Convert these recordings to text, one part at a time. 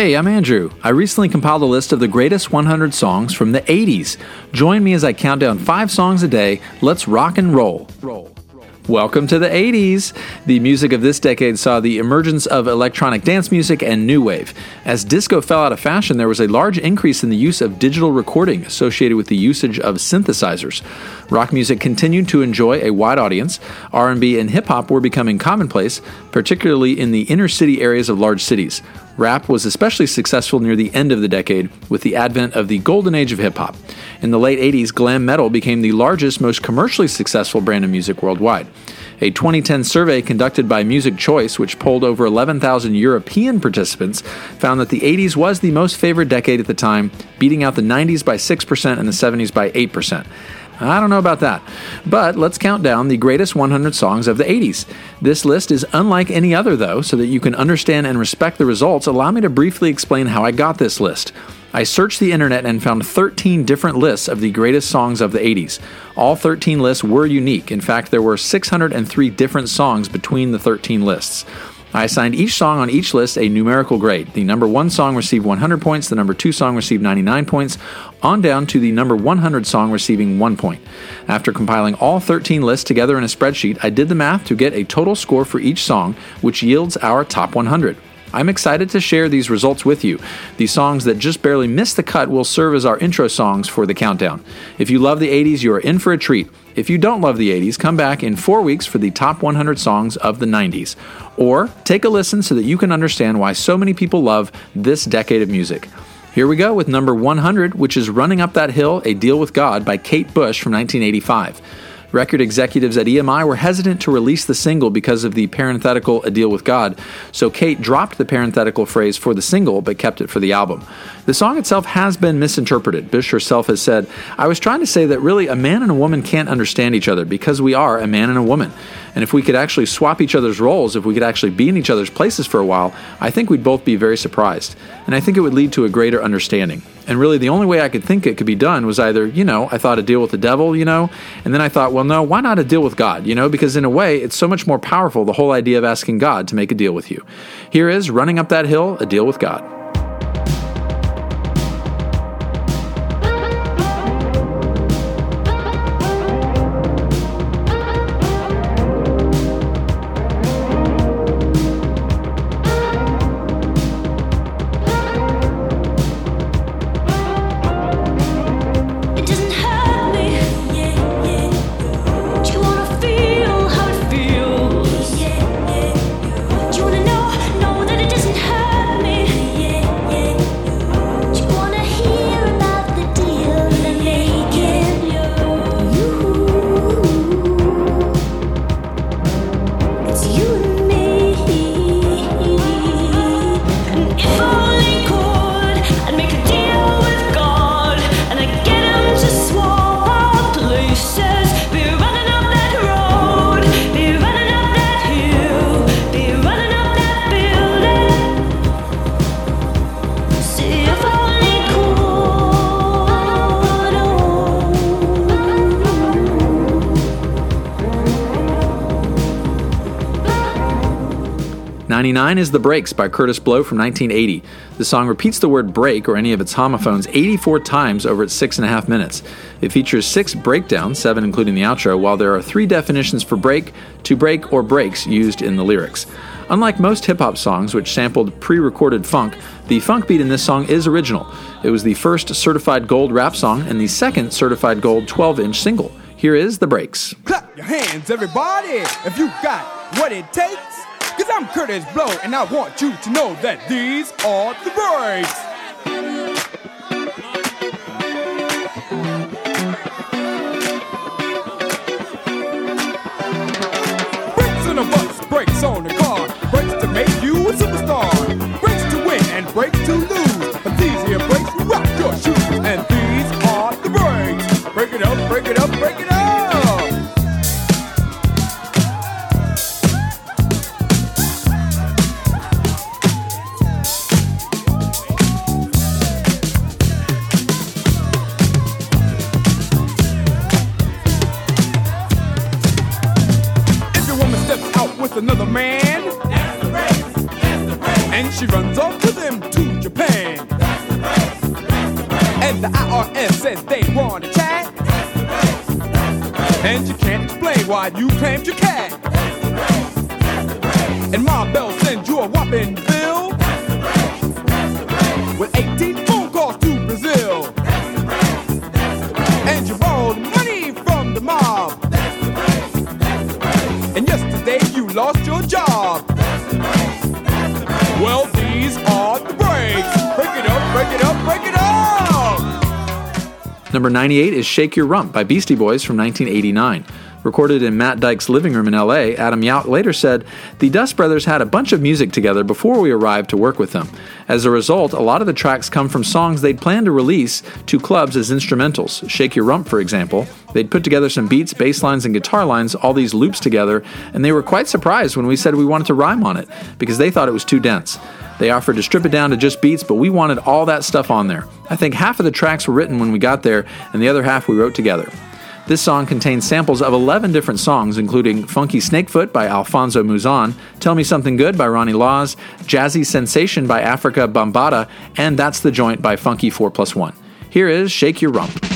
Hey, I'm Andrew. I recently compiled a list of the greatest 100 songs from the 80s. Join me as I count down five songs a day. Let's rock and roll. Roll. Welcome to the 80s. The music of this decade saw the emergence of electronic dance music and new wave. As disco fell out of fashion, there was a large increase in the use of digital recording associated with the usage of synthesizers. Rock music continued to enjoy a wide audience. R&B and hip hop were becoming commonplace, particularly in the inner city areas of large cities. Rap was especially successful near the end of the decade with the advent of the golden age of hip hop. In the late 80s, glam metal became the largest, most commercially successful brand of music worldwide. A 2010 survey conducted by Music Choice, which polled over 11,000 European participants, found that the 80s was the most favored decade at the time, beating out the 90s by 6% and the 70s by 8%. I don't know about that. But let's count down the greatest 100 songs of the 80s. This list is unlike any other, though, so that you can understand and respect the results. Allow me to briefly explain how I got this list. I searched the internet and found 13 different lists of the greatest songs of the 80s. All 13 lists were unique. In fact, there were 603 different songs between the 13 lists. I assigned each song on each list a numerical grade. The number one song received 100 points, the number two song received 99 points, on down to the number 100 song receiving one point. After compiling all 13 lists together in a spreadsheet, I did the math to get a total score for each song, which yields our top 100. I'm excited to share these results with you. The songs that just barely missed the cut will serve as our intro songs for the countdown. If you love the 80s, you are in for a treat. If you don't love the 80s, come back in four weeks for the top 100 songs of the 90s. Or take a listen so that you can understand why so many people love this decade of music. Here we go with number 100, which is Running Up That Hill A Deal with God by Kate Bush from 1985. Record executives at EMI were hesitant to release the single because of the parenthetical A Deal with God, so Kate dropped the parenthetical phrase for the single but kept it for the album. The song itself has been misinterpreted. Bush herself has said, I was trying to say that really a man and a woman can't understand each other because we are a man and a woman. And if we could actually swap each other's roles, if we could actually be in each other's places for a while, I think we'd both be very surprised. And I think it would lead to a greater understanding. And really, the only way I could think it could be done was either, you know, I thought a deal with the devil, you know, and then I thought, well, no, why not a deal with God, you know, because in a way, it's so much more powerful, the whole idea of asking God to make a deal with you. Here is Running Up That Hill, a deal with God. 99 is The Breaks by Kurtis Blow from 1980. The song repeats the word break or any of its homophones 84 times over its six and a half minutes. It features six breakdowns, seven including the outro, while there are three definitions for break, to break, or breaks used in the lyrics. Unlike most hip hop songs, which sampled pre recorded funk, the funk beat in this song is original. It was the first certified gold rap song and the second certified gold 12 inch single. Here is The Breaks. Clap your hands, everybody, if you got what it takes. Cause I'm Kurtis Blow, and I want you to know that these are the breaks. They want to chat. And you can't explain why you claimed your cat. And my Bell sends you a whopping Number 98 is Shake Your Rump by Beastie Boys from 1989. Recorded in Matt Dike's living room in LA, Adam Yauch later said, The Dust Brothers had a bunch of music together before we arrived to work with them. As a result, a lot of the tracks come from songs they'd planned to release to clubs as instrumentals. Shake Your Rump, for example. They'd put together some beats, bass lines, and guitar lines, all these loops together, and they were quite surprised when we said we wanted to rhyme on it because they thought it was too dense. They offered to strip it down to just beats, but we wanted all that stuff on there. I think half of the tracks were written when we got there, and the other half we wrote together. This song contains samples of 11 different songs, including Funky Snakefoot by Alfonso Mouzon, Tell Me Something Good by Ronnie Laws, Jazzy Sensation by Afrika Bambaataa, and That's the Joint by Funky 4 Plus 1. Here is Shake Your Rump.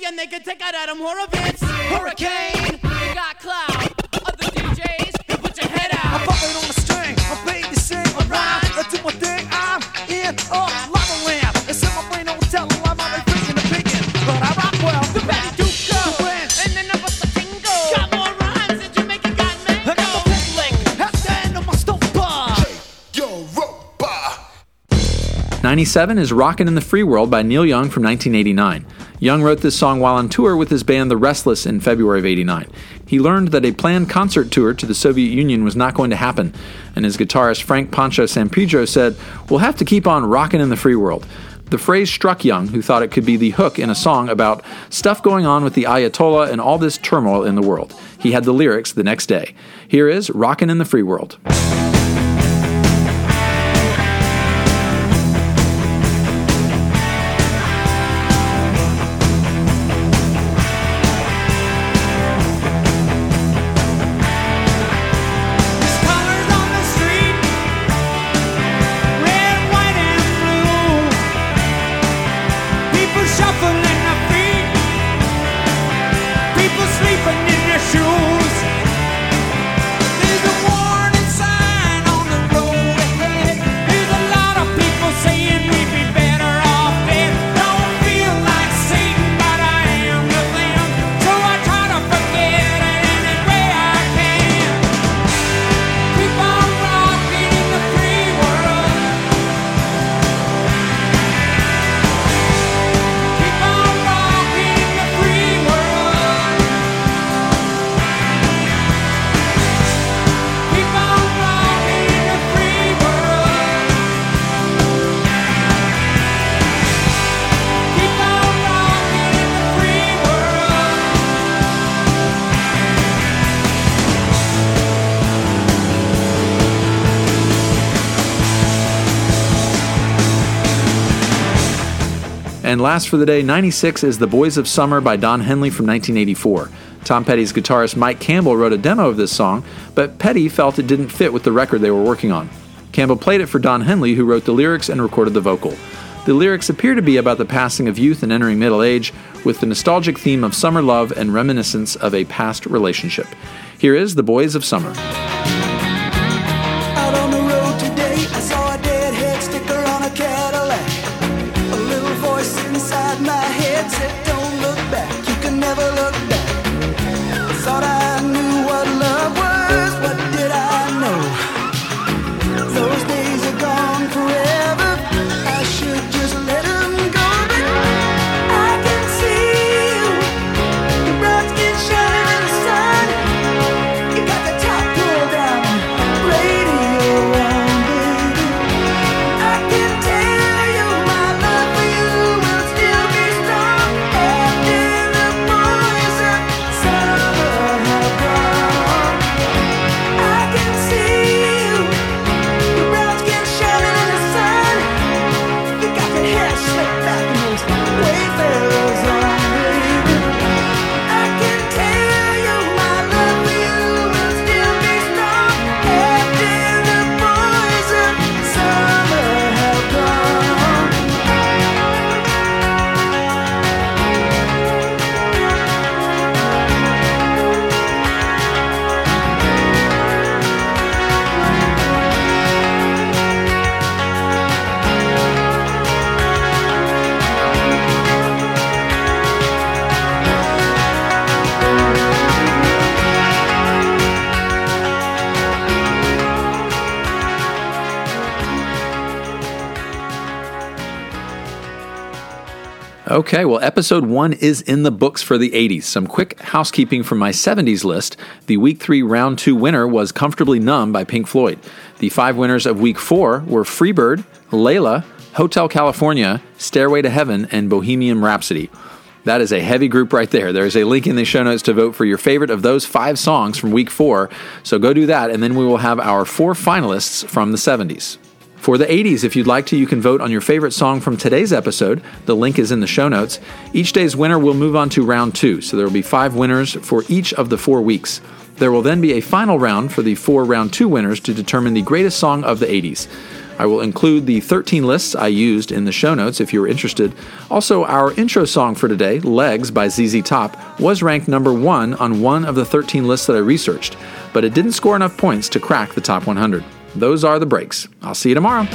Saying they can take out Adam Horovitz. Hurricane. You got cloud. Other DJs, you put your head out. I'm out. on the string, I'm paid to sing a rhyme. I do my thing, I'm in a lava lamp. 97 is Rockin' in the Free World by Neil Young from 1989. Young wrote this song while on tour with his band The Restless in February of 89. He learned that a planned concert tour to the Soviet Union was not going to happen, and his guitarist Frank Poncho Sampedro said, We'll have to keep on rockin' in the free world. The phrase struck Young, who thought it could be the hook in a song about stuff going on with the Ayatollah and all this turmoil in the world. He had the lyrics the next day. Here is Rockin' in the Free World. Last for the day, 96 is The Boys of Summer by Don Henley from 1984. Tom Petty's guitarist Mike Campbell wrote a demo of this song, but Petty felt it didn't fit with the record they were working on. Campbell played it for Don Henley, who wrote the lyrics and recorded the vocal. The lyrics appear to be about the passing of youth and entering middle age, with the nostalgic theme of summer love and reminiscence of a past relationship. Here is The Boys of Summer. Okay, well, episode one is in the books for the 80s. Some quick housekeeping from my 70s list. The week three, round two winner was Comfortably Numb by Pink Floyd. The five winners of week four were Freebird, Layla, Hotel California, Stairway to Heaven, and Bohemian Rhapsody. That is a heavy group right there. There's a link in the show notes to vote for your favorite of those five songs from week four. So go do that, and then we will have our four finalists from the 70s. For the 80s, if you'd like to, you can vote on your favorite song from today's episode. The link is in the show notes. Each day's winner will move on to round two, so there will be five winners for each of the four weeks. There will then be a final round for the four round two winners to determine the greatest song of the 80s. I will include the 13 lists I used in the show notes if you're interested. Also, our intro song for today, Legs by ZZ Top, was ranked number one on one of the 13 lists that I researched, but it didn't score enough points to crack the top 100. Those are the breaks. I'll see you tomorrow.